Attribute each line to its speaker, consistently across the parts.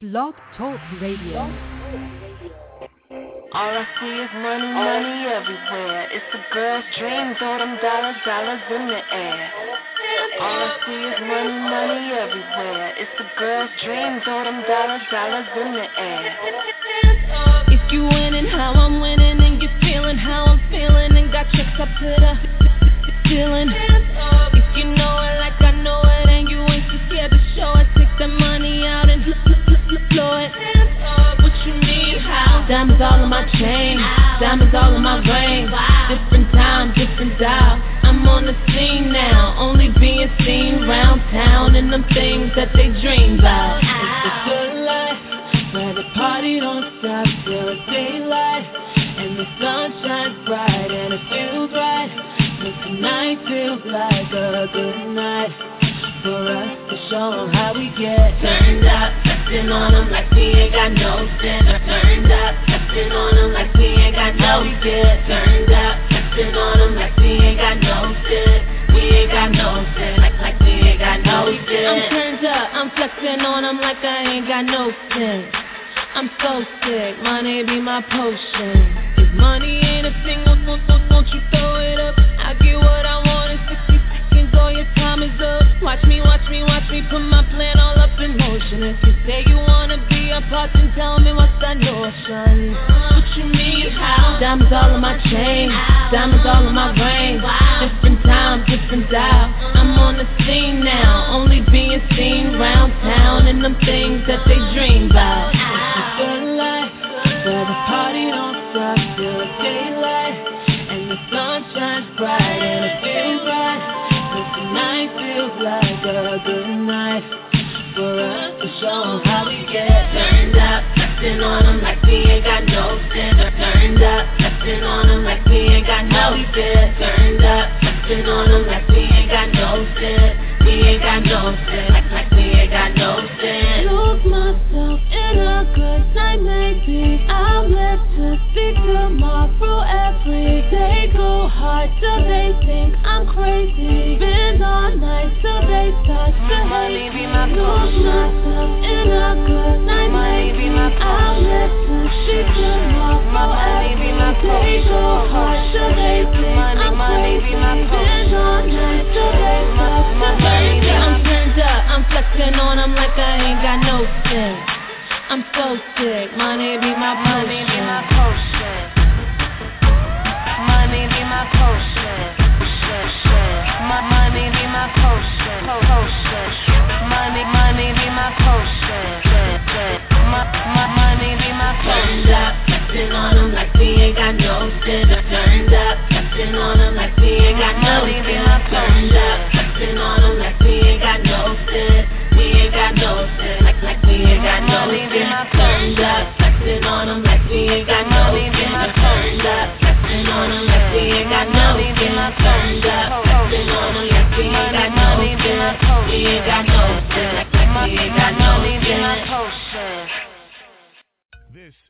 Speaker 1: Blog Talk Radio.
Speaker 2: All I see is money, money everywhere. It's a girl's dream, throw them dollars, dollars in the air. All I see is money, money everywhere. It's a girl's dream, throw them dollars, dollars in the air.
Speaker 3: If you winning how I'm winning and you feeling how I'm feeling and got checks up to the ceiling. If you know it like I know it and you ain't too scared to show it, take the money out blow. What you need? How? Diamonds all in my chain, diamonds all in my ring. Different time, different dial. I'm on the scene now, only being seen round town and them things that they dream about. It's the good life, where the party don't stop till daylight, and the sun shines bright and it feels right. Tonight feels like a good night for us to show how we get turned up, flexing on 'em like we ain't got no center. Turned up, flexing on 'em like we ain't got no get turned up, flexing on 'em like we ain't got no shit. We ain't got no shit, like like we ain't got no shit. I'm turned up, I'm flexing on 'em like I ain't got no sense. I'm so sick, money be my potion. If money ain't a thing, won't, won't, won't you throw it up? Diamonds
Speaker 2: money be my Money be my potion. Money be my
Speaker 3: potion.
Speaker 2: My money be my potion. Po- Potion. Money, money be my potion. My, my money be my potion.
Speaker 3: Turned up, flexing on 'em like we ain't got no center. Turned up, flexing on 'em like we ain't got no
Speaker 2: Money be
Speaker 3: sense.
Speaker 2: my
Speaker 3: Turned up, flexing on 'em ain't got no sense. Turned on we ain't got no we ain't got no. We ain't got no we ain't got no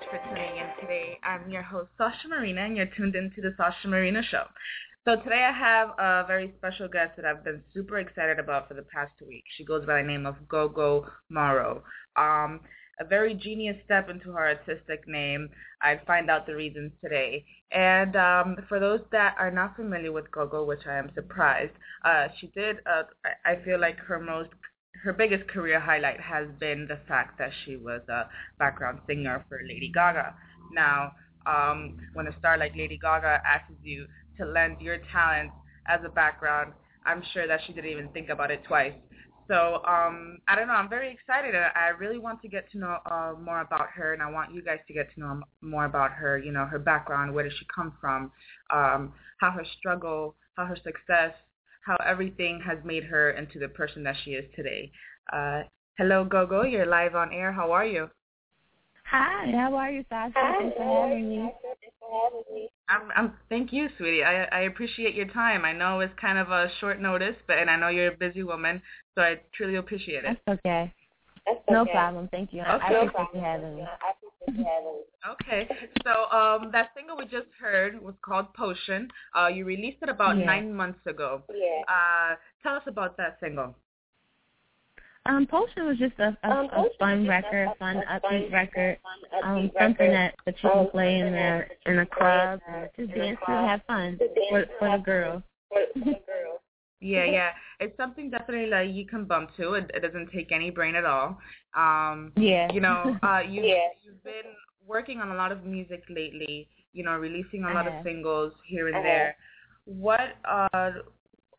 Speaker 4: Much for tuning in today. I'm your host, Sasha Marina, and you're tuned into the Sasha Marina Show. So today I have a very special guest that I've been super excited about for the past two weeks. She goes by the name of Gogo Morrow. Um, a very genius step into her artistic name. I'd find out the reasons today. And um, for those that are not familiar with Gogo, which I am surprised, uh, she did. I I feel like her most her biggest career highlight has been the fact that she was a background singer for Lady Gaga. Now, um, when a star like Lady Gaga asks you to lend your talent as a background, I'm sure that she didn't even think about it twice. So um, I don't know. I'm very excited. I I really want to get to know uh, more about her, and I want you guys to get to know more about her. You know, her background, where does she come from, um, how her struggle, how her success, how everything has made her into the person that she is today. Uh, hello, Gogo. You're live on air. How are you?
Speaker 5: Hi, how are you, Sasha? Thanks for having me.
Speaker 4: I'm, I'm, thank you, sweetie. I, I appreciate your time. I know it's kind of a short notice, but and I know you're a busy woman, so I truly appreciate it.
Speaker 5: That's okay. That's okay. No problem. Thank you. Okay. I appreciate you having me.
Speaker 4: Okay, so um, that single we just heard was called Potion. Uh, you released it about
Speaker 5: yeah.
Speaker 4: nine months ago.
Speaker 5: Yeah.
Speaker 4: Uh, tell us about that single.
Speaker 5: Um, Potion was just a, a, a fun record, a fun upbeat record, um, something that, that you can play in the in a club, just dance to, have fun for for the girls.
Speaker 4: Yeah, yeah. It's something definitely like you can bump to. It, it doesn't take any brain at all. Um
Speaker 5: Yeah.
Speaker 4: You know, uh you yeah. you've been working on a lot of music lately, you know, releasing a lot of singles here and there. What uh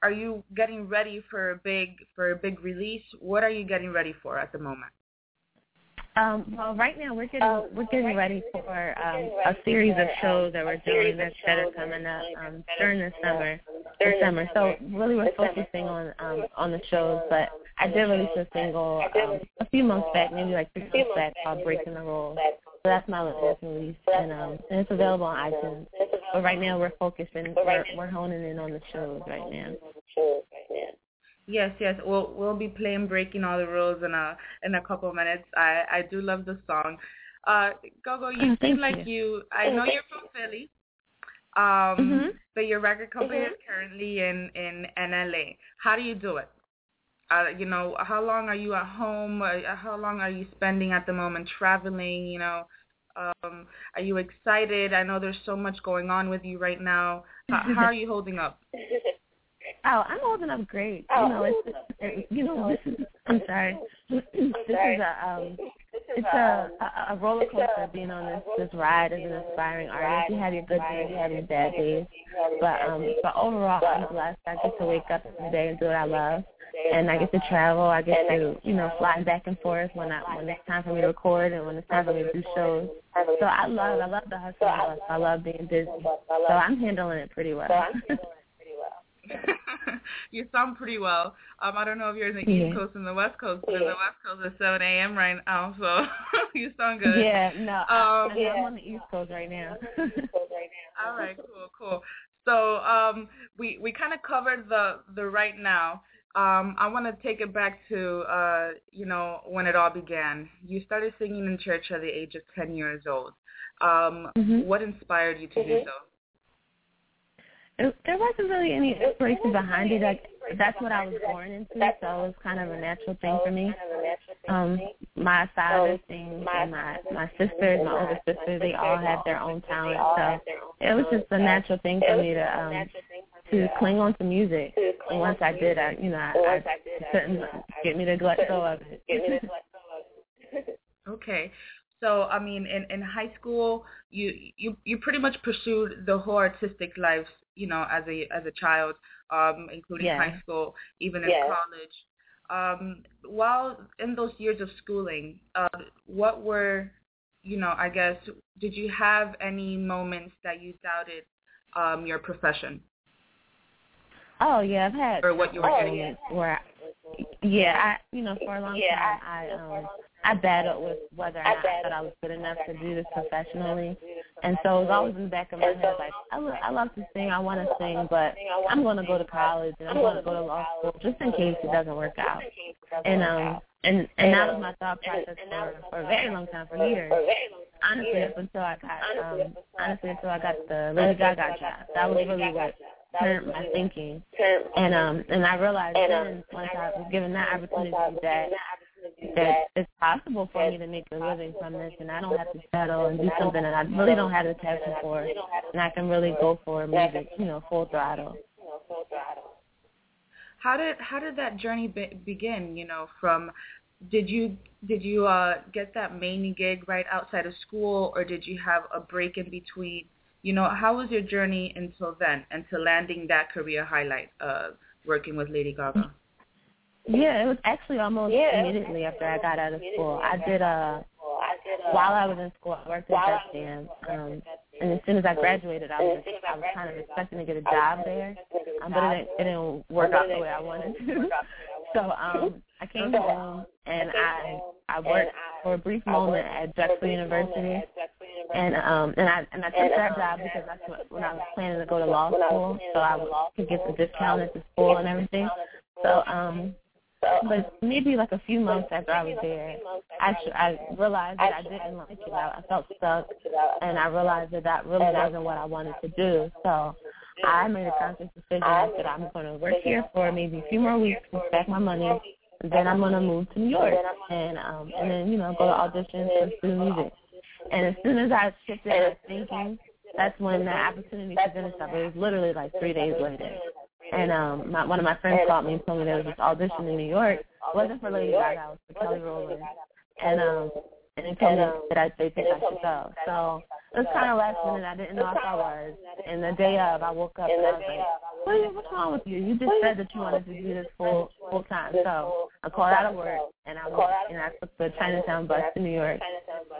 Speaker 4: are you getting ready for a big for a big release? What are you getting ready for at the moment?
Speaker 5: Um, well, right now we're getting um, we're getting ready for um, a series of shows that we're doing that, that are coming up um, during the summer. The summer. So really, we're focusing on um, on the shows. But I did release a single um, a few months back, maybe like three months back, called "Breaking the Rules." So that's my latest release, and um, and it's available on iTunes. But right now we're focusing, we're, we're honing in on the shows right now.
Speaker 4: Yes, yes. We'll we'll be playing breaking all the rules in a in a couple of minutes. I I do love the song. Uh, Gogo, you
Speaker 5: oh,
Speaker 4: seem like
Speaker 5: you.
Speaker 4: you. I know you're from Philly. Um,
Speaker 5: mm-hmm.
Speaker 4: but your record company mm-hmm. is currently in in NLA. How do you do it? Uh, you know, how long are you at home? Uh, how long are you spending at the moment traveling? You know, um, are you excited? I know there's so much going on with you right now. How, how are you holding up?
Speaker 5: Oh, I'm holding up great. You know, it's, it's you know, this is. I'm sorry. this is a um, it's a, a a roller coaster being on this this ride as an aspiring artist. You have your good days, you have your bad days, but um, but overall, I'm blessed. I get to wake up every day and do what I love, and I get to travel. I get to you know fly back and forth when I when it's time for me to record and when it's time for me to do shows. So I love I love the hustle. I love being busy. So I'm handling it pretty well. pretty well.
Speaker 4: you sound pretty well. Um, I don't know if you're in the
Speaker 5: yeah.
Speaker 4: East Coast and the West Coast, but yeah. the West Coast is 7 a.m. right now, so you sound good.
Speaker 5: Yeah, no,
Speaker 4: um,
Speaker 5: I, yeah. I'm on the East Coast right now.
Speaker 4: All right, cool, cool. So um, we we kind of covered the the right now. Um, I want to take it back to uh, you know when it all began. You started singing in church at the age of 10 years old. Um,
Speaker 5: mm-hmm.
Speaker 4: What inspired you to mm-hmm. do so?
Speaker 5: It, there wasn't really any inspiration behind it. Like that's what I was born into, so it was kind of a natural thing for me. Um, my father sings, and my my sisters, my older sisters, they all had their own talent, so it was just a natural thing for me to um to cling on to music. And once I did, I you know I, I couldn't get me to let go of it.
Speaker 4: okay. So I mean, in in high school, you you you pretty much pursued the whole artistic life you know, as a as a child, um, including
Speaker 5: yeah.
Speaker 4: high school, even in yeah. college. Um, while in those years of schooling, uh, what were, you know, I guess, did you have any moments that you doubted um, your profession?
Speaker 5: Oh yeah, I've had
Speaker 4: or what you were
Speaker 5: oh,
Speaker 4: getting
Speaker 5: yeah. where, I, yeah, I you know for a long
Speaker 4: yeah,
Speaker 5: time I um I battled with whether or not I thought I was good enough to do this professionally. And so it was always in the back of my head like, I, lo- I love to sing, I want to sing, but I'm going to go to college and I'm going to go to law school just in case it doesn't work out. And um and and that was my thought process for, for a very long time, for years. Honestly, up until I got um honestly until I got the Lady Gaga job. That was really what turned my thinking. And um and I realized then once I was given that opportunity that that it's possible for me to make a living from this and I don't have to settle and do something that I really don't have the passion for and I can really go for music, you know, full throttle.
Speaker 4: How did how did that journey be- begin, you know, from did you did you uh get that main gig right outside of school or did you have a break in between? You know, how was your journey until then, until landing that career highlight uh working with Lady Gaga?
Speaker 5: Yeah, it was actually almost yeah. immediately after I got out of school. I did a while I was in school, I worked at Def Jam. Um, and as soon as I graduated, I was I was kind of expecting to get a job there, um, but it didn't, it didn't work out the way I wanted to. so um, I came home and I I worked for a brief moment at Drexel University, and um and I and I took that job because that's what, when I was planning to go to law school, so I could get the discount at the school and everything. So um but maybe like a few months after I was there, I I realized that I didn't like it. I, I felt stuck, and I realized that that really wasn't what I wanted to do. So I made a conscious decision that I'm going to work here for maybe a few more weeks, stack my money, and then I'm going to move to New York, and um and then you know go to auditions for student music. And as soon as I shifted my thinking, that's when the opportunity presented itself. It was literally like three days later. And um, my, one of my friends called me and told me there was this audition in New York. It wasn't for Lady Gaga, it was for Kelly Rowland. And um, and they told me that I, they think I should go. So it was kind of last minute. I didn't know if I was. And the day of, I woke up and I was like, what, what's wrong with you? You just said that you wanted to do this full full time. So I called out of work and I went and I took the Chinatown bus to New York.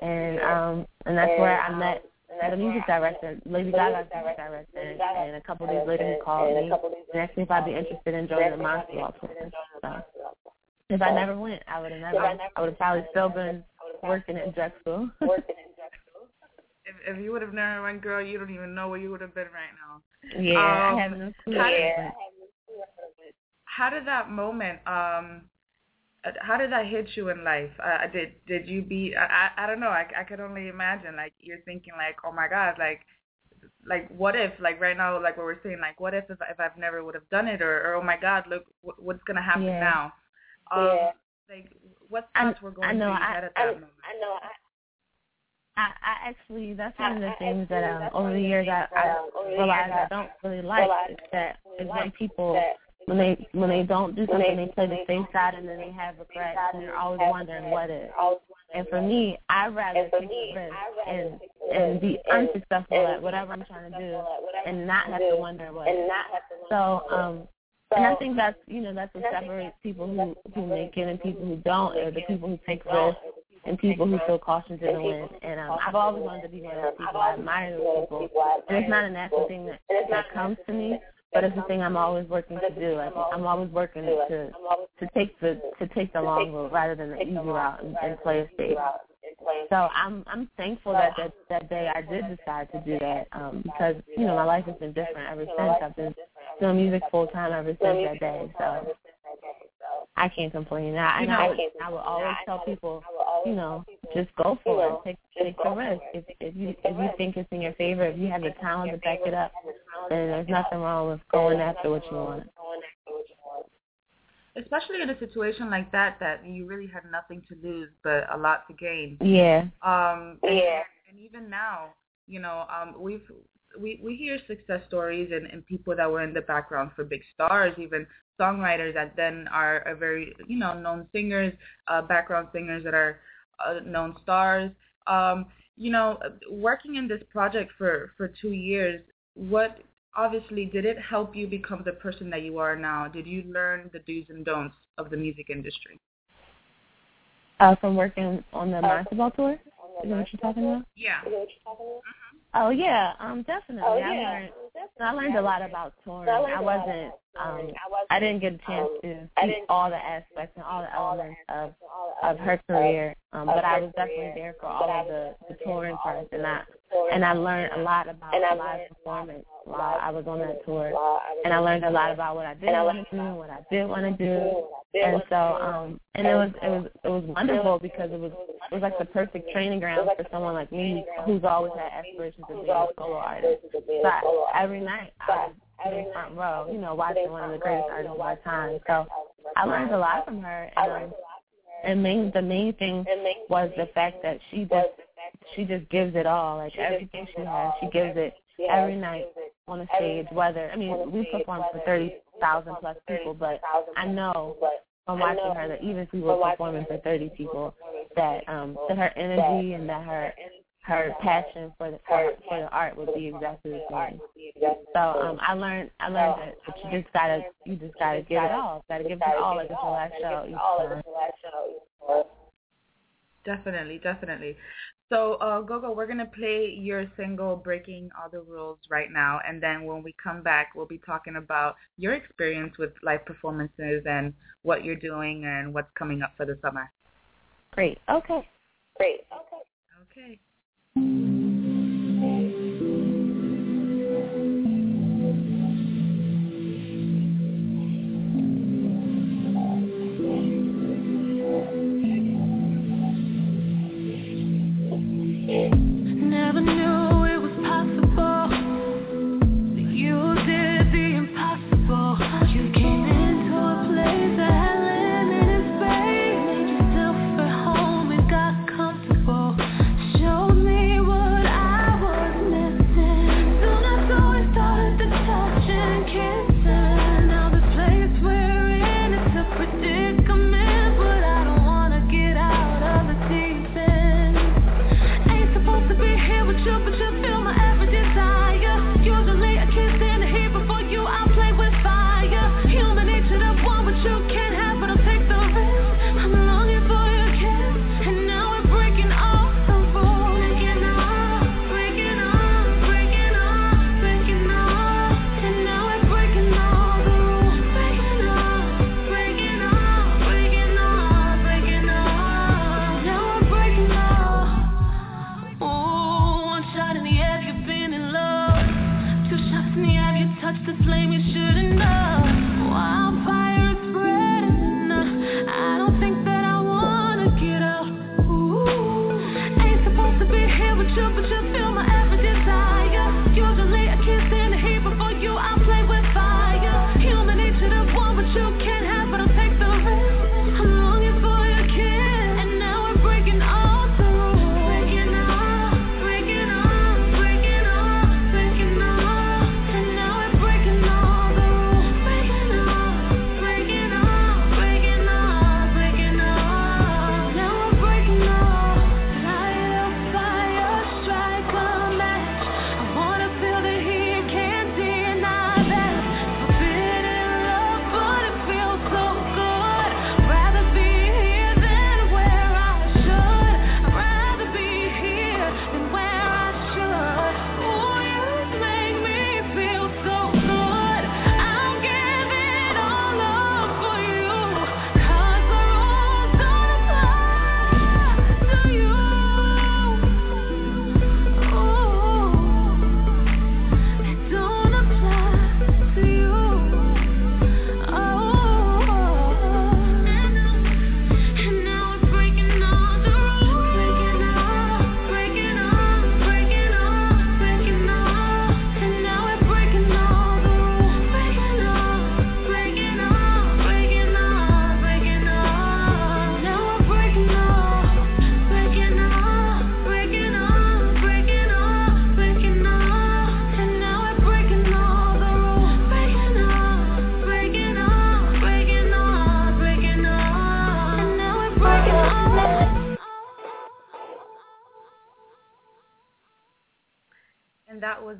Speaker 5: And um, and that's where I met the music director, Lady Gaga's music director, and a couple days later he called me and asked me if I'd be interested in joining the Monster Ball. So if I never went, I would have never. I would have probably still been working at Drexel.
Speaker 4: if if you would have never went, girl, you don't even know where you would have been right now.
Speaker 5: Yeah,
Speaker 4: um,
Speaker 5: I have no clue.
Speaker 4: How did, how did that moment? Um, how did that hit you in life? Uh, did did you be? I I don't know. I I could only imagine. Like you're thinking like, oh my god, like like what if like right now like what we're saying like what if if, if I've never would have done it or, or oh my god look what, what's gonna happen
Speaker 5: Yeah.
Speaker 4: now? Um,
Speaker 6: Yeah.
Speaker 4: Like what
Speaker 5: I-
Speaker 4: thoughts were going
Speaker 5: I know,
Speaker 4: through your
Speaker 5: I-
Speaker 4: head at
Speaker 6: I,
Speaker 4: that moment?
Speaker 6: I know. I,
Speaker 5: I, I actually that's one of the things that um over the years I, I realized I don't really like is that is when people when they when they don't do something they play the safe side and then they have regrets and they're always wondering what if. And for me, I'd rather take the risk and and be unsuccessful at whatever I'm trying to do and not have to wonder what
Speaker 6: and
Speaker 5: if.
Speaker 6: not have to
Speaker 5: So um and I think that's you know that's what separates people who who make it and people who don't, or the people who take risks and people who feel caution to the wind. And um, I've always wanted to be one of those people. I admire those people, and it's not a natural thing that that comes to me, but it's the thing I'm always working to do. Like I'm always working to to take the to take the long road rather than the easy route and, and play it safe. So I'm I'm thankful that that that day I did decide to do that um, because you know my life has been different ever since. I've been doing music full time ever since that day. So I can't complain. I, and I I would always tell people, you know, just go for it. Take take the risk. If if you if you think it's in your favor, if you have the talent to back it up, then there's nothing wrong with going after what you want.
Speaker 4: Especially in a situation like that, that you really had nothing to lose but a lot to gain.
Speaker 5: Yeah.
Speaker 4: Um, and,
Speaker 6: Yeah.
Speaker 4: and even now, you know, um, we've we we hear success stories and, and people that were in the background for big stars, even songwriters that then are a very you know known singers, uh, background singers that are uh, known stars. Um, you know, working in this project for for two years, what obviously did it help you become the person that you are now? Did you learn the do's and don'ts of the music industry?
Speaker 5: Uh, from working on the basketball tour. Is that what you're talking about?
Speaker 4: Yeah.
Speaker 5: Oh yeah, um, definitely.
Speaker 6: Oh,
Speaker 5: I
Speaker 6: yeah.
Speaker 5: learned I learned a lot about touring. I wasn't um I wasn't I didn't get a chance to see all the aspects and all the elements of of her career. Um, but I was definitely there for all of the, the touring parts and I and I learned a lot about and live performance while I was on that tour. And I learned a lot about what I did want to do and what I did want to do. And so um and it was it was it was wonderful because it was it was like the perfect training ground for someone like me who's always had aspirations of being a solo artist. So I, every night I was in front row, you know, watching one of the greatest artists of our time. So I learned a lot from her and um, and main the main thing was the fact that she just she just gives it all. Like everything she has, she gives it every night on a stage. Whether I mean, we perform for thirty thousand plus people, but I know from watching her that even if we were performing for thirty people, that um that her energy and that her her passion for the for, for the art would be exactly the same. So um I learned I learned that, that you just gotta you just gotta give it all. Gotta give it all like it's your last show each time.
Speaker 4: Definitely, definitely.
Speaker 7: So, uh, Gogo, we're going to play your single, Breaking All the Rules, right now. And then when we come back, we'll be talking about your experience with live performances and what you're doing and what's coming up for the summer.
Speaker 5: Great. Okay.
Speaker 6: Great. Okay.
Speaker 7: Okay.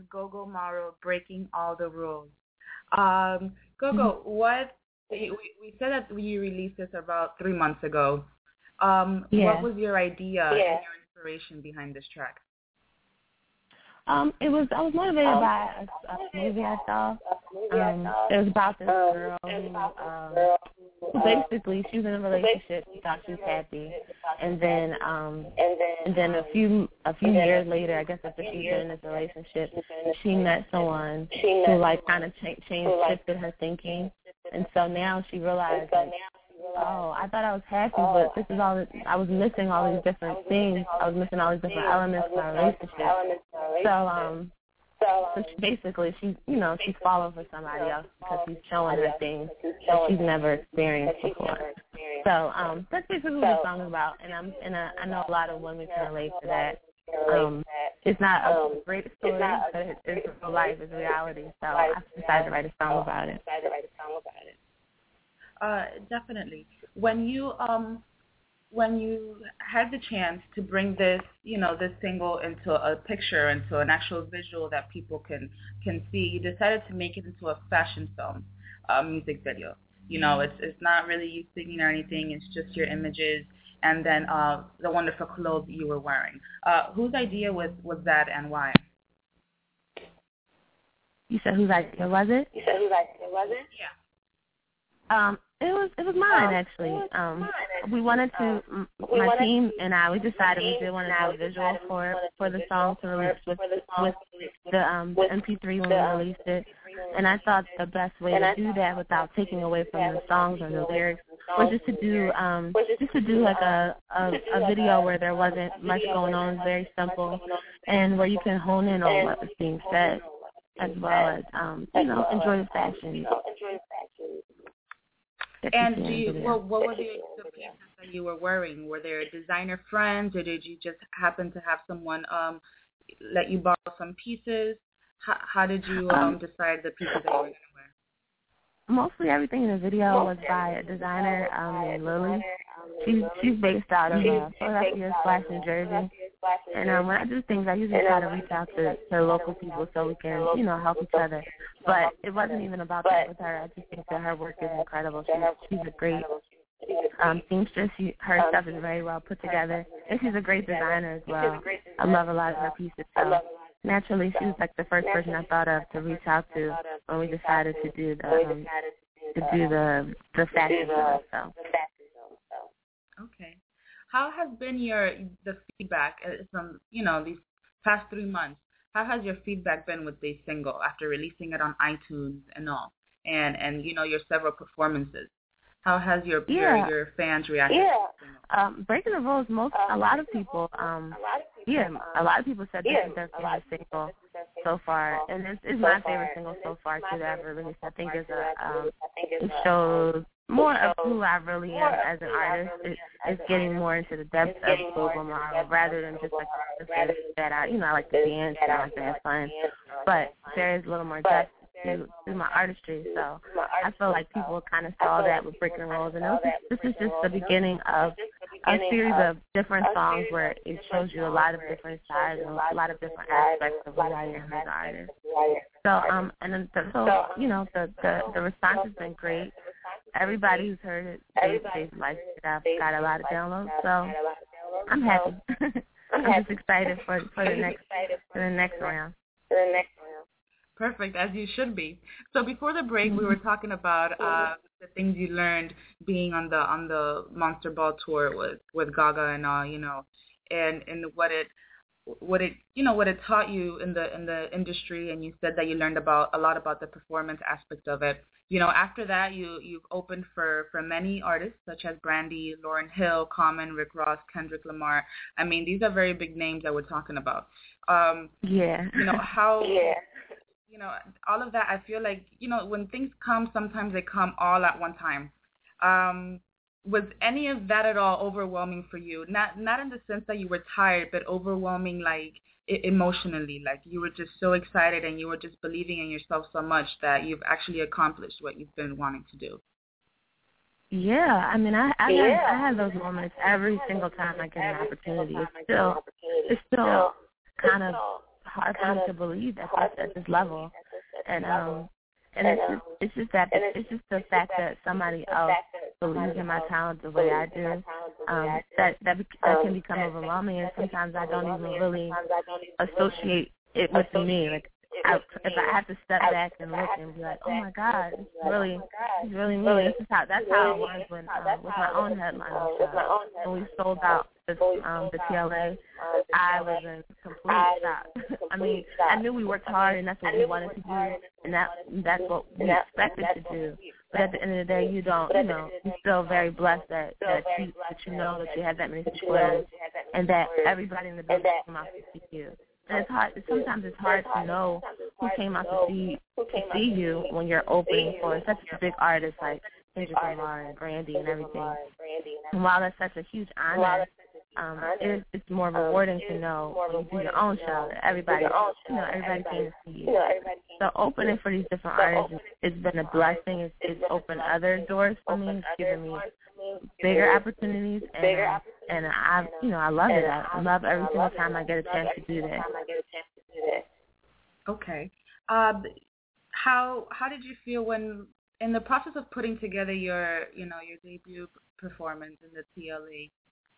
Speaker 7: Gogo Morrow breaking all the rules. Um, Gogo, mm-hmm. what we, we said that we released this about three months ago. Um, yeah. What was your idea yeah. and your inspiration behind this track?
Speaker 5: Um, it was I was motivated um, by a, a movie I saw. Um, it was about this um, girl who um, basically she was in a relationship. Thought she was happy, and then um, and then a few a few years later, I guess after she's been in this relationship, she met someone who like kind of changed shifted her thinking, and so now she realized like oh, I thought I was happy, but this is all. I was missing all these different things. I was missing all these different elements of my relationship. So, um, so she, basically, she's you know she's falling for somebody else because he's showing her things that she's never experienced before. So, um, that's basically what the song is about, and I'm and I, I know a lot of women can relate to that. Um, it's not a great story, but it's, it's real life, it's reality. So I decided to write a song about it.
Speaker 7: Uh, definitely. When you um when you had the chance to bring this, you know, this single into a picture, into an actual visual that people can can see, you decided to make it into a fashion film, a music video. You know, it's it's not really you singing or anything. It's just your images
Speaker 4: and then uh, the wonderful clothes you were wearing. Uh, whose idea was was that, and why?
Speaker 5: You said whose idea was it?
Speaker 6: You said whose idea was it?
Speaker 4: Yeah.
Speaker 5: Um, it was it was mine actually. Um, we wanted to my team and I we decided we did want to do a visual for for the song to release with with the um the MP3 when we released it, and I thought the best way to do that without taking away from the songs or the lyrics was just to do um just to do like a a, a video where there wasn't much going on, very simple, and where you can hone in on what was being said as well as um you know enjoy the fashion.
Speaker 4: And do you, what, what were the, the pieces that you were wearing? Were there designer friends, or did you just happen to have someone um let you borrow some pieces? How, how did you um, decide the pieces that you were going to wear?
Speaker 5: Mostly everything in the video was by a designer um, named Lily. She's she's based out of uh, Philadelphia slash New Jersey. And um, when I do things, I usually try to reach out to, to local people so we can, you know, help each other. But it wasn't even about that with her. I just think that her work is incredible. She's she's a great um seamstress. She, her stuff is very well put together, and she's a great designer as well. I love a lot of her pieces. So naturally, she was like the first person I thought of to reach out to when we decided to do the um, to do the the fashion show. So.
Speaker 4: Okay. How has been your the feedback from you know these past three months? How has your feedback been with the single after releasing it on iTunes and all, and and you know your several performances? How has your
Speaker 5: yeah.
Speaker 4: your, your fans reacted?
Speaker 5: Yeah. Um, Breaking the Rules, most a lot of people, um, yeah, a lot of people said this is their favorite single so far, and it's, it's my favorite single so far too that I've released. I think it's a um, it shows more of who I really am as an artist. It, it's getting more into the depths of Gogo Morrow rather than just like that I, you know, I like to dance and I like to have fun. But there is a little more depth to, to my artistry. So I feel like people kind of saw that with Breaking Rules, and was this is just the beginning of a series of different songs where it shows you a lot of different sides and a lot of different aspects of who I am as an artist. So um, and then the, so you know the the the response has been great. Everybody who's heard it, they they like it. I've got a lot of downloads, so I'm happy. I'm just excited for for the next for the next round.
Speaker 6: For the next
Speaker 4: Perfect, as you should be. So before the break, we were talking about uh, the things you learned being on the on the Monster Ball tour with with Gaga and all, you know, and and what it what it you know what it taught you in the in the industry. And you said that you learned about a lot about the performance aspect of it. You know after that you you've opened for for many artists such as brandy lauryn hill common rick ross kendrick lamar. I mean these are very big names that we're talking about. Um
Speaker 5: yeah.
Speaker 4: you know how
Speaker 6: yeah
Speaker 4: you know, all of that, I feel like, you know, when things come, sometimes they come all at one time. Um, was any of that at all overwhelming for you? Not not in the sense that you were tired, but overwhelming like emotionally, like you were just so excited and you were just believing in yourself so much that you've actually accomplished what you've been wanting to do.
Speaker 5: Yeah, I mean, I I,
Speaker 6: yeah.
Speaker 5: have, I have those moments every single time I get an opportunity. It's still it's still kind of hard for me to believe at this at this level, and um, and it's just it's just that it's just the fact that somebody else believes in my talent the way I do. Um, that that that can become overwhelming, and sometimes I don't even really associate it with me. Like I, if I have to step back and look and be like, oh my God, it's really, it's really me. This is how that's how it was when uh, with my own headline show. When we sold out the um the TLA, I was in complete shock. I mean, I knew we worked hard and that's what we wanted to do, and that that's what we expected to do. But at the end of the day, you don't, you know, you're still very blessed that that you that you know that you have that many supporters, and that everybody in the building came out to see you. And it's hard. Sometimes it's hard to know who came out to see to see you when you're opening for such a big artist like Kendrick Lamar and Brandy and everything. And while that's such a huge honor, um, it, it's more rewarding to know when you do your own show that everybody, you know, everybody came to see you. So opening for these different artists, it's been a blessing. It's, it's opened other doors for me. It's given me bigger opportunities, and and I, you know, I love it. I love every single time I get a chance to do that.
Speaker 4: Okay. Uh, how how did you feel when in the process of putting together your you know your debut performance in the TLA?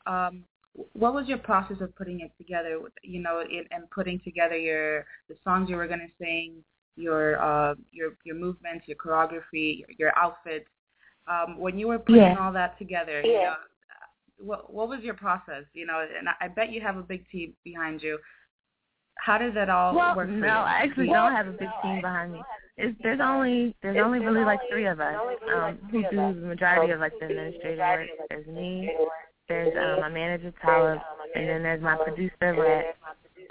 Speaker 4: um, what was your process of putting it together? You know, in, and putting together your the songs you were going to sing, your uh, your your movements, your choreography, your, your outfits. Um, when you were putting
Speaker 5: Yeah.
Speaker 4: all that together, you know, what what was your process? You know, and I, I bet you have a big team behind you. How did that all
Speaker 5: Well,
Speaker 4: work for
Speaker 5: no,
Speaker 4: you?
Speaker 5: I actually don't have a big team behind me. It's, there's only there's only really like three of us um, who do the majority of like the administrative work. There's me, there's um, my manager Tyler, and then there's my producer Red,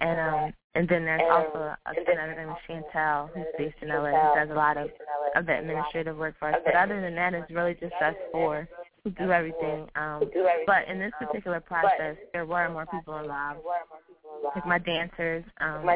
Speaker 5: and um and then there's also a, another name Chantel who's based in LA who does a lot of of the administrative work for us. But other than that, it's really just us four who do everything. Um, but in this particular process, there were more people involved, like my dancers. Um,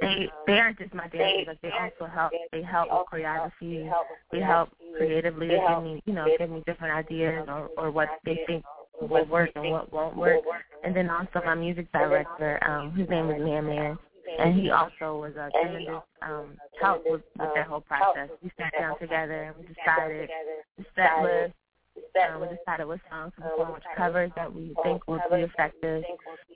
Speaker 5: they they aren't just my dancers, but they also help. They help with choreography. They help creatively to give me, you know, give me different ideas or or what they think will work and what won't work. And then also my music director, um, whose name is Man Man, and he also was a tremendous um, help with, with that whole process. We sat down together and we decided the set list. Um, we decided what songs to perform, which covers that we think would be effective,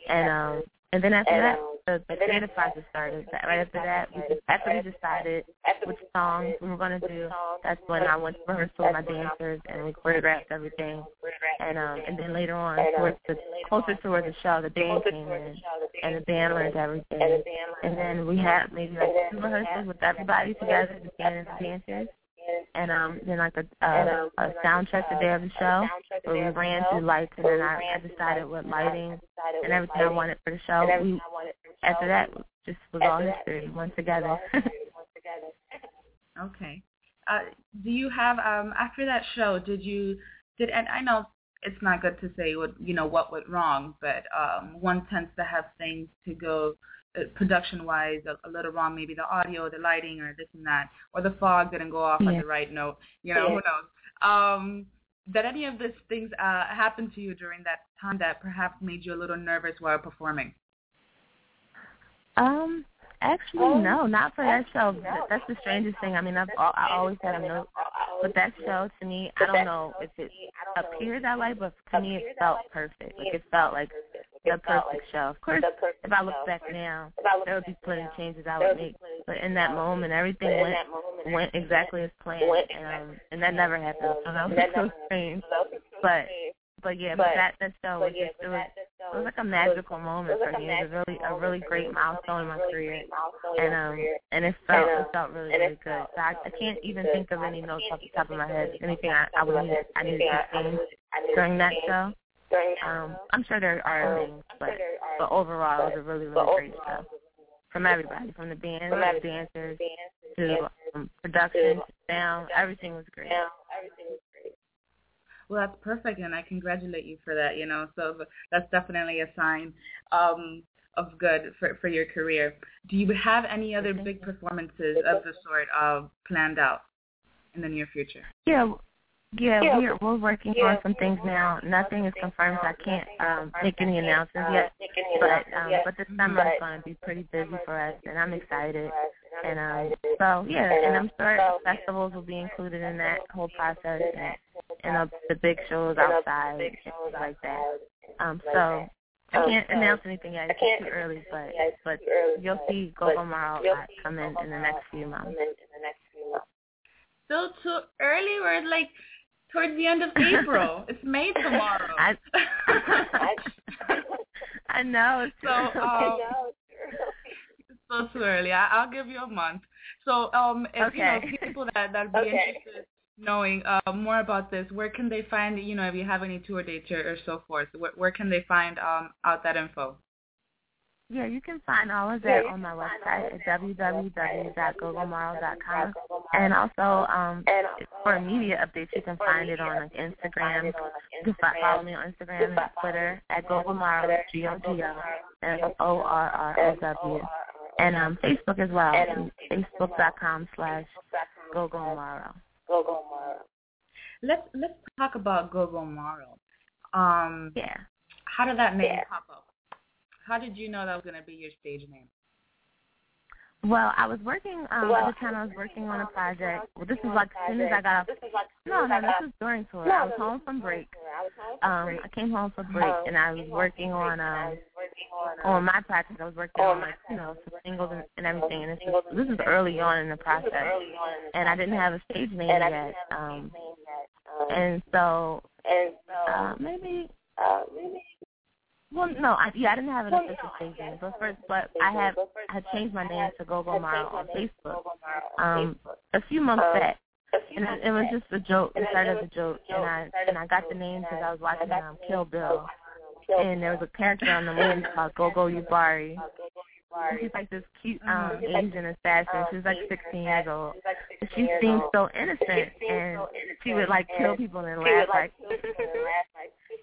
Speaker 5: and um, and then after that, the, the creative process started. Right after that, we just after we decided which songs we were going to do, that's when I went to rehearsal with my dancers and we choreographed everything. And um, and then later on, towards the closer towards the show, the band came in and the band learned everything. And then we had maybe like two rehearsals with everybody together, the band and the dancers. And um, then like a, uh, a sound check the day of the show where we ran through lights and then I, I decided what lighting and everything I wanted for the show. We, after that, just was all history. We went together.
Speaker 4: Okay. Uh, do you have um after that show? Did you did and I know it's not good to say what you know what went wrong, but um one tends to have things to go production wise a, a little wrong. Maybe the audio, the lighting, or this and that, or the fog didn't go off on the right note. You know who knows. Um, did any of these things uh, happen to you during that time that perhaps made you a little nervous while performing?
Speaker 5: Um, actually, no, not for that show. Th- That's the strangest thing. I mean, I've al- I always had a note, but that show to me, I don't know if it appeared that way, but to me, it felt perfect. Like it felt like the perfect show. Of course, if I look back now, there would be plenty of changes I would make, but in that moment, everything went went exactly as planned, and um, and that never happened. So that was so strange. But but yeah, but that that show was just it was it was like a magical moment for me. It was really a really great milestone in my career, and um and it felt it felt really really good. So I, I can't even think of any notes off the top of my head. Anything I I would I needed to change during that show. Um, I'm sure there are things, but but overall it was a really really great show from everybody, from the band, to the dancers, to um, production, to sound, everything was great.
Speaker 4: Well, that's perfect, and I congratulate you for that. You know, so that's definitely a sign um, of good for for your career. Do you have any other big performances of the sort uh, planned out in the near future?
Speaker 5: Yeah, w- yeah, we're we're working on some things now. Nothing is confirmed, so I can't um, make any announcements yet. But um, but the summer is going to be pretty busy for us, and I'm excited. And um, so yeah, and I'm sure festivals will be included in that whole process, and, and uh, the big shows outside and things like that. Um, so I can't announce anything yet. It's too early, but but you'll see Gogo Morrow come in in the next few months.
Speaker 4: Still too early. We're like towards the end of April. it's May tomorrow.
Speaker 5: I, I know. It's
Speaker 4: so um, it's still too early. I, I'll give you a month. So um, if you know
Speaker 5: Okay.
Speaker 4: people that that'd be interested knowing uh, more about this, where can they find you know if you have any tour dates or, or so forth? Where, where can they find um out that info?
Speaker 5: Yeah, you can find all of that on my website at www.gogomorrow.com. And also, um, for media updates, you can find it on like Instagram. You can follow me on Instagram and Twitter at Gogomorrow, G-O-G-O-M-O-R-R-O-W. And um, Facebook as well, facebook.com slash Gogomorrow.
Speaker 4: Let's let's talk about Gogo Morrow. Um,
Speaker 5: Yeah.
Speaker 4: how did that name pop up? How did you know that was going to be your stage name?
Speaker 5: Well, I was working um well, at the time I was working on a project. Well this is like as soon as I got off No, no, this was during tour. I was home from break. Um I came home from break and I was working on um on my project. I was working on like, you know, some singles and, and everything and this is this is early on in the process. And I didn't have a stage name yet. Um and so uh maybe uh maybe well, no, I, yeah, I didn't have an official stage name, but first, but I have I had changed my name to Gogo Morrow on Facebook, um, a few months back, and it, it was just a joke. It started as a joke, and I and I got the name because I was watching um, Kill Bill, and there was a character on the movie called Gogo Yubari. She's like this cute um Asian assassin. She's like 16 years old. She seemed so innocent, and she would like kill people and laugh like.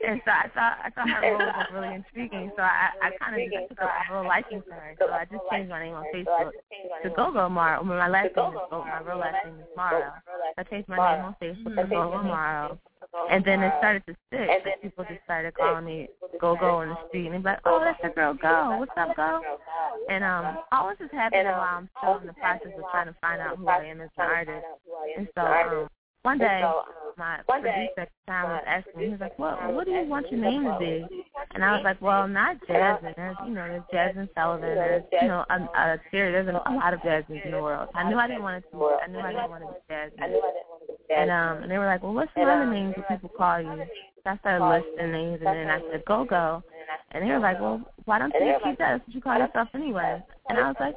Speaker 5: And so I thought I thought her role was really intriguing. So I I kind of just took a real liking to her. So I just changed my name on Facebook to Gogo Morrow. My last name is Go. My real last name is Morrow. I changed my name on Facebook to Gogo Morrow. And then it started to stick. And people just started calling me Go Go in the street, and they'd be like, "Oh, that's the girl Go. What's up, Go?" And um, all this is happening while I'm still in the process of trying to find out who I am as an artist. And so um, one day, my producer at the time was asking me, he was like, "What? What do you want your name to be?" And I was like, "Well, not Jasmine. There's, you know, there's Jazmine Sullivan. There's, you know, a, a there's a, a lot of Jasmines in the world. I knew I didn't want it to. Be, I knew I didn't want to be Jasmine. And um, and they were like, "Well, what's some other names that people call you?" So I started listing names, and then I said, "Go Go." And they were like, well, why don't you keep that? That's what you call yourself anyway. And I was like,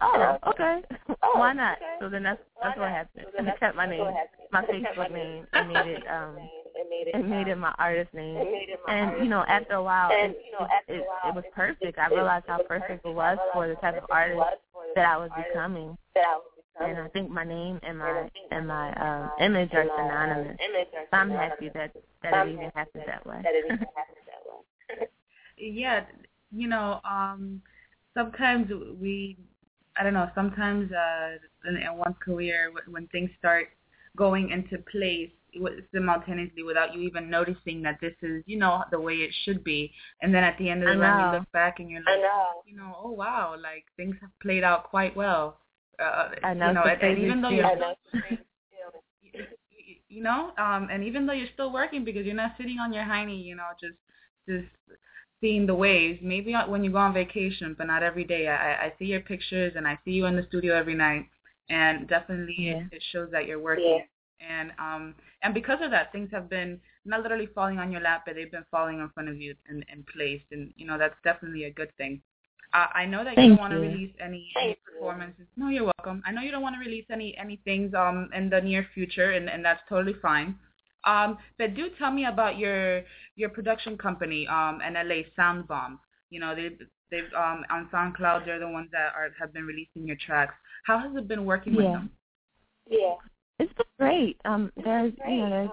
Speaker 5: oh, okay. why not? So then that's that's what happened. And I kept my name, my Facebook name, and made it um it made it my artist name. And you know, after a while, it, it, it, it was perfect. I realized how perfect it was for the type of artist that I was becoming. And I think my name and my and my um, image are synonymous. So I'm happy that that it even happened that way.
Speaker 4: Yeah, you know, um, sometimes we, I don't know, sometimes uh, in, in one's career, when things start going into place simultaneously without you even noticing that this is, you know, the way it should be. And then at the end of the run, you look back and you're like, know. you know, oh wow, like things have played out quite well. Uh,
Speaker 5: I know.
Speaker 4: You know,
Speaker 5: and,
Speaker 4: and even though you're still, you know, um, and even though you're still working because you're not sitting on your hiney, you know, just just seeing the waves. Maybe when you go on vacation, but not every day. I, I see your pictures and I see you in the studio every night, and definitely
Speaker 5: yeah.
Speaker 4: it, it shows that you're working. Yeah. And um and because of that, things have been not literally falling on your lap, but they've been falling in front of you and, and placed, and you know that's definitely a good thing. Uh, I know that
Speaker 5: Thank
Speaker 4: you don't want to release any, any performances. No, you're welcome. I know you don't want to release any any things um in the near future, and and that's totally fine. Um, but do tell me about your your production company, um, and LA Sound Bomb. You know, they they've um on SoundCloud they're the ones that are have been releasing your tracks. How has it been working with
Speaker 5: Yeah.
Speaker 4: them?
Speaker 6: Yeah.
Speaker 5: It's been great. Um, there's you know there's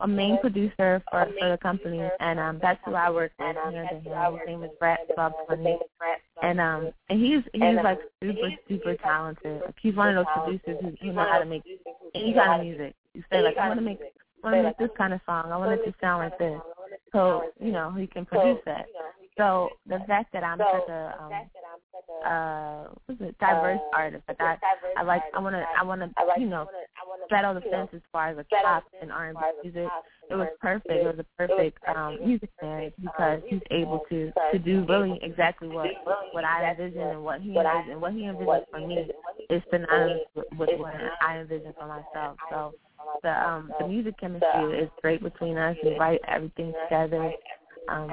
Speaker 5: a main producer for for the company, and um, that's who I work with here at the Hill. His name is Brett Bob Funny, and um, and he's he's like super super talented. Like he's one of those producers who, who know how to make any kind of music. You say like I want to make I want to make this kind of song. I want it to sound like this. So you know he can produce that. So the fact that I'm such a um, uh what's it diverse artist like I I like I want to I want to you know straddle the fence as far as like pop and R&B music. It was perfect. It was a perfect um music marriage because he's able to to do really exactly what what I envision and what he envisioned what he envisioned for me is synonymous with, with what I envision for myself. So the um the music chemistry is great between us. We write everything together. Um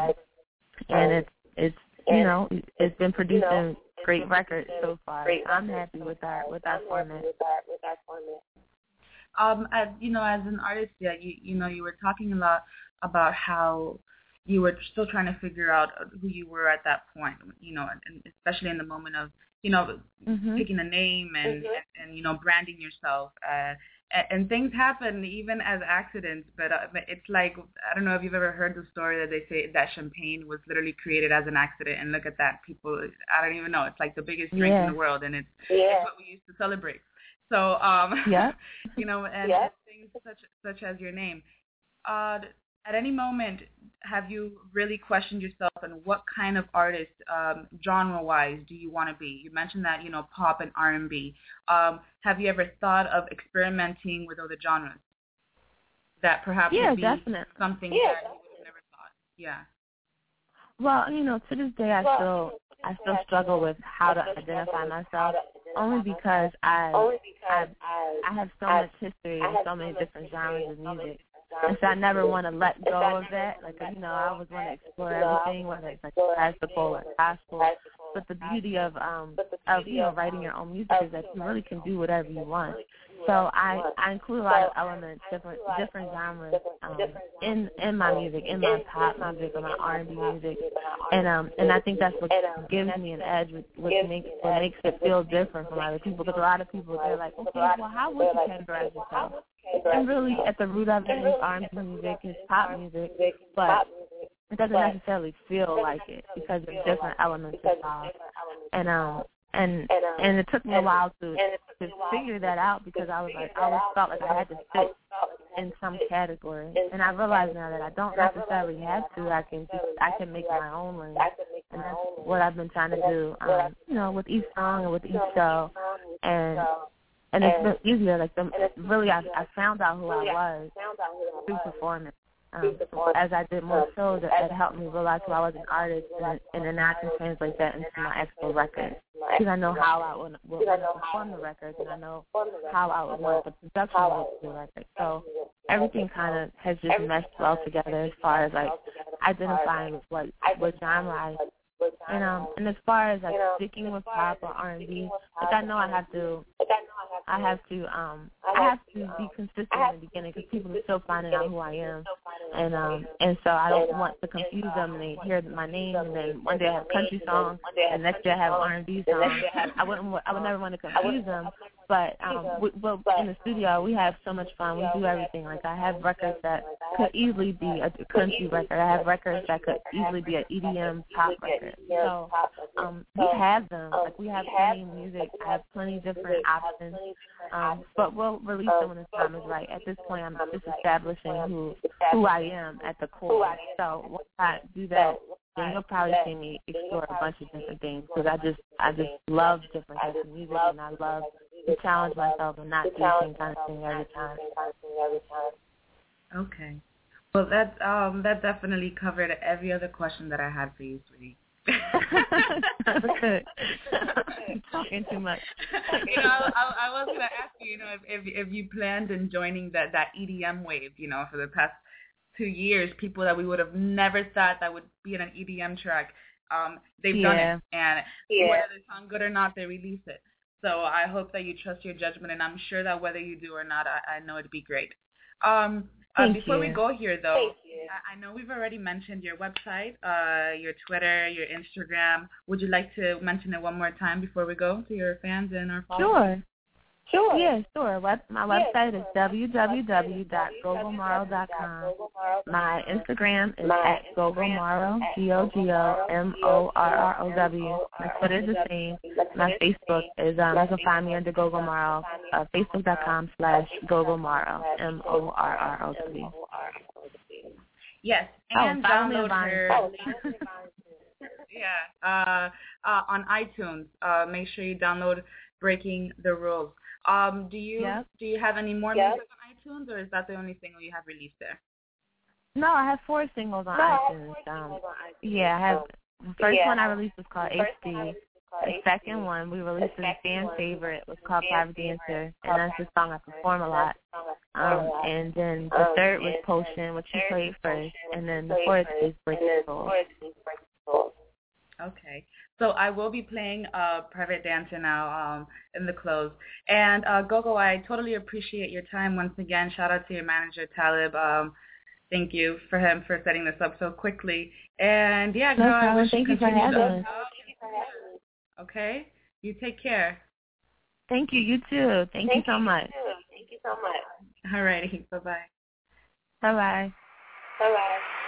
Speaker 5: and it's it's you know it's been producing great records so far. I'm happy with our with our format.
Speaker 4: Um, as you know, as an artist, yeah, you you know, you were talking a lot about how you were still trying to figure out who you were at that point. You know, and especially in the moment of you know
Speaker 5: Mhm.
Speaker 4: picking a name and, and and you know branding yourself. Uh, and, and things happen even as accidents, but uh, but it's like I don't know if you've ever heard the story that they say that champagne was literally created as an accident, and look at that, people. I don't even know. It's like the biggest drink
Speaker 5: Yeah.
Speaker 4: in the world, and it's
Speaker 6: Yeah.
Speaker 4: it's what we used to celebrate. So um,
Speaker 5: Yeah.
Speaker 4: you know, and
Speaker 6: Yeah.
Speaker 4: things such such as your name. Uh, at any moment have you really questioned yourself and what kind of artist, um, genre-wise, do you want to be? You mentioned that you know pop and R&B. Um, have you ever thought of experimenting with other genres? That perhaps
Speaker 5: yeah,
Speaker 4: would be
Speaker 5: definitely.
Speaker 4: something
Speaker 6: Yeah,
Speaker 4: that you would have never thought. Yeah.
Speaker 5: Well, you know, to this day, I still I still struggle with how to identify myself, only because I I I have so much history and so many different genres of music, and so I never want to let go of that. Like you know, I always want to explore everything, whether it's like classical or gospel. But the beauty of um of you know writing your own music is that you really can do whatever you want. So I I include a lot of elements, different different genres um, in in my music, in my pop music or my R and B music, and um and I think that's what gives me an edge, what, what makes what makes it feel different from other people. Because a lot of people they're like, okay, well, how would you categorize yourself? And really, at the root of it is R and B music, is pop music, but it doesn't necessarily feel like it because of different elements involved. And um and and it took me a while to to figure that out because I was like I always felt like I had to fit in some category, and I realize now that I don't necessarily have to. I can just I can make my own lane, and that's what I've been trying to do. Um, you know, with each song and with each show, and and it's been easier. Like the, really, I I found out who I was through performance. Um, as I did more shows, it, it helped me realize who I was an artist, and, and then I can translate that into my actual records. Because I know how I would, would want to perform the records, and I know how I would want the production to look the record. So everything kind of has just meshed well together as far as like identifying what what genre I and um and as far as like sticking with pop or R and B, like I know I have to I have to um I have to be consistent in the beginning because people are still finding out who I am, and um and so I don't want to confuse them and they hear my name and then one day I have country songs and next day I have R and B songs. I wouldn't I would never want to confuse them, but um we, well in the studio we have so much fun. We do everything. Like I have records that could easily be a country record. I have records that could easily be an EDM pop record. So um we have them. Like we have plenty of music. I have plenty of different options. Um, but we'll release them when the time is right. At this point, I'm just establishing who who I am at the core. So once I do that, then you'll probably see me explore a bunch of different things because I just I just love different types of music and I love to challenge myself and not do the same kind of thing every time.
Speaker 4: Okay. Well, that um that definitely covered every other question that I had for you, sweetie.
Speaker 5: Good. Talking too much.
Speaker 4: you know, I, I was gonna ask you, you know, if, if if you planned on joining that that EDM wave, you know, for the past two years, people that we would have never thought that would be in an EDM track, um, they've
Speaker 5: Yeah.
Speaker 4: done it, and
Speaker 6: Yeah.
Speaker 4: whether they sound good or not, they release it. So I hope that you trust your judgment, and I'm sure that whether you do or not, I, I know it'd be great. Um, uh, before we go here, though, I, I know we've already mentioned your website, uh, your Twitter, your Instagram. Would you like to mention it one more time before we go to your fans and our followers?
Speaker 5: Sure.
Speaker 6: Sure.
Speaker 5: Yeah, sure. Web, my website is www.gogomorrow.com. My Instagram is at gogomorrow, G-O-G-O-M-O-R-R-O-W. My Twitter is the same. My Facebook is, um, you can find me under Gogomorrow, uh, facebook.com slash Gogomorrow, M-O-R-R-O-W.
Speaker 4: Yes,
Speaker 5: Oh,
Speaker 4: and
Speaker 5: me
Speaker 4: download
Speaker 5: on
Speaker 4: her. yeah, uh, uh, on iTunes. Uh, make sure you download Breaking the Rules. Um, do you
Speaker 5: Yep.
Speaker 4: do you have any more
Speaker 6: Yep.
Speaker 4: music on iTunes, or is that the only single you have released there?
Speaker 5: No, I have four singles on iTunes. Um, yeah, I have, the first
Speaker 6: Yeah.
Speaker 5: one I released was called HD. The second one we released as a fan favorite was called Private Dancer, and that's the song I perform a lot. Um, and then the third was Potion, which you played first, and then the fourth is Breaking Souls.
Speaker 4: Okay. So I will be playing uh, Private Dancer now um, in the close. And uh, Gogo, I totally appreciate your time once again. Shout out to your manager, Talib. Um, thank you for him for setting this up so quickly. And yeah,
Speaker 5: No
Speaker 4: I wish
Speaker 5: Thank you for
Speaker 4: continued
Speaker 5: having
Speaker 4: luck. Okay? You take care.
Speaker 5: Thank you. You too. Thank, you so much.
Speaker 6: Thank you so much.
Speaker 4: All righty. Bye-bye.
Speaker 5: Bye bye.
Speaker 6: Bye bye.
Speaker 4: that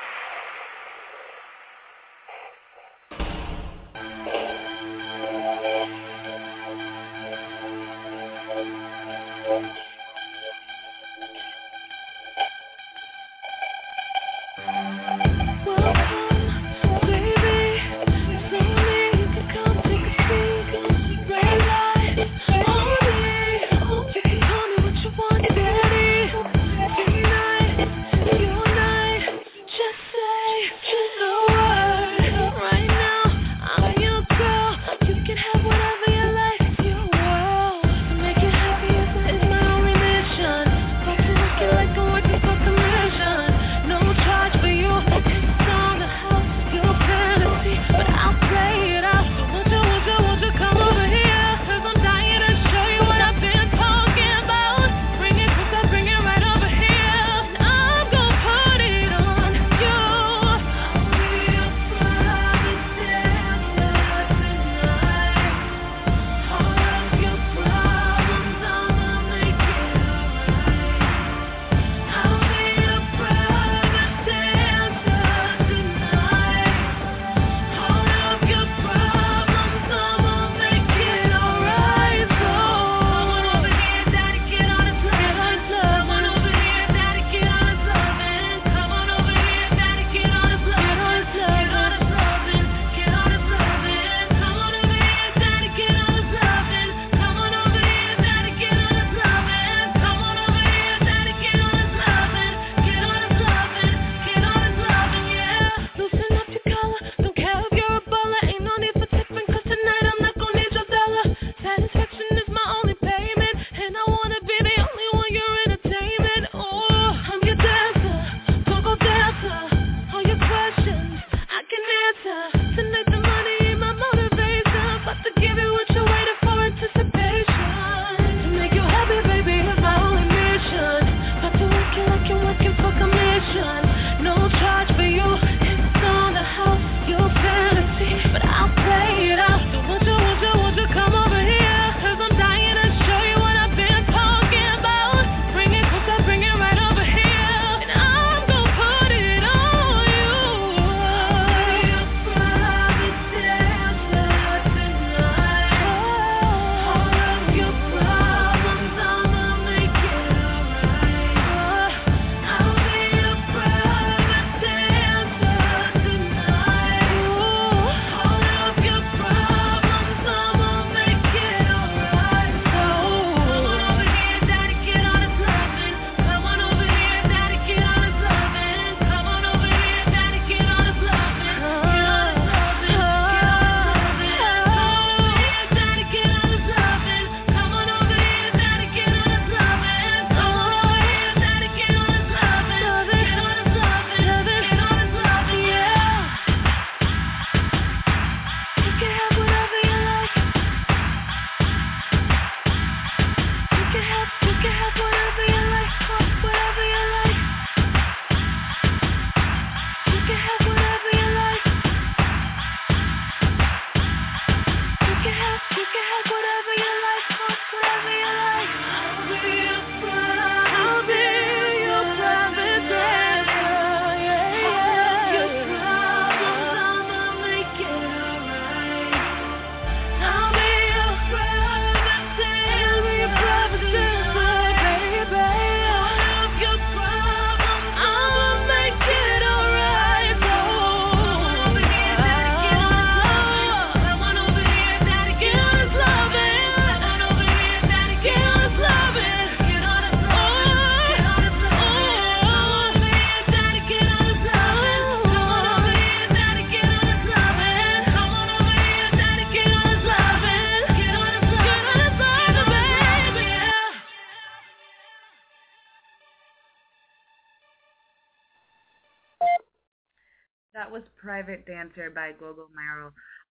Speaker 4: Private Dancer by Gogo Morrow.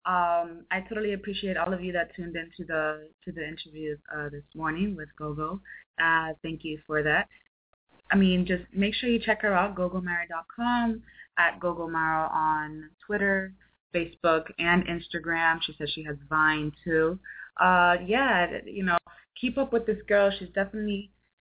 Speaker 4: Um, I totally appreciate all of you that tuned into the to the interview uh, this morning with Gogo. Uh, thank you for that. I mean, just make sure you check her out, gogomorrow.com, at gogomorrow on Twitter, Facebook, and Instagram. She says she has Vine too. Uh, yeah, you know, keep up with this girl. She's definitely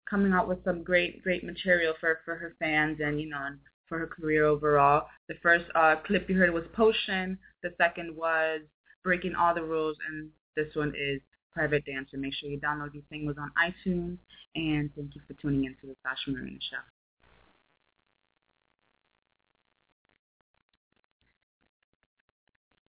Speaker 4: coming out with some great, great material for for her fans and you know, for her career overall. The first uh, clip you heard was Potion. The second was Breaking All the Rules, and this one is Private Dancer. Make sure you download these singles on iTunes, and thank you for tuning in to the Sasha Marina Show.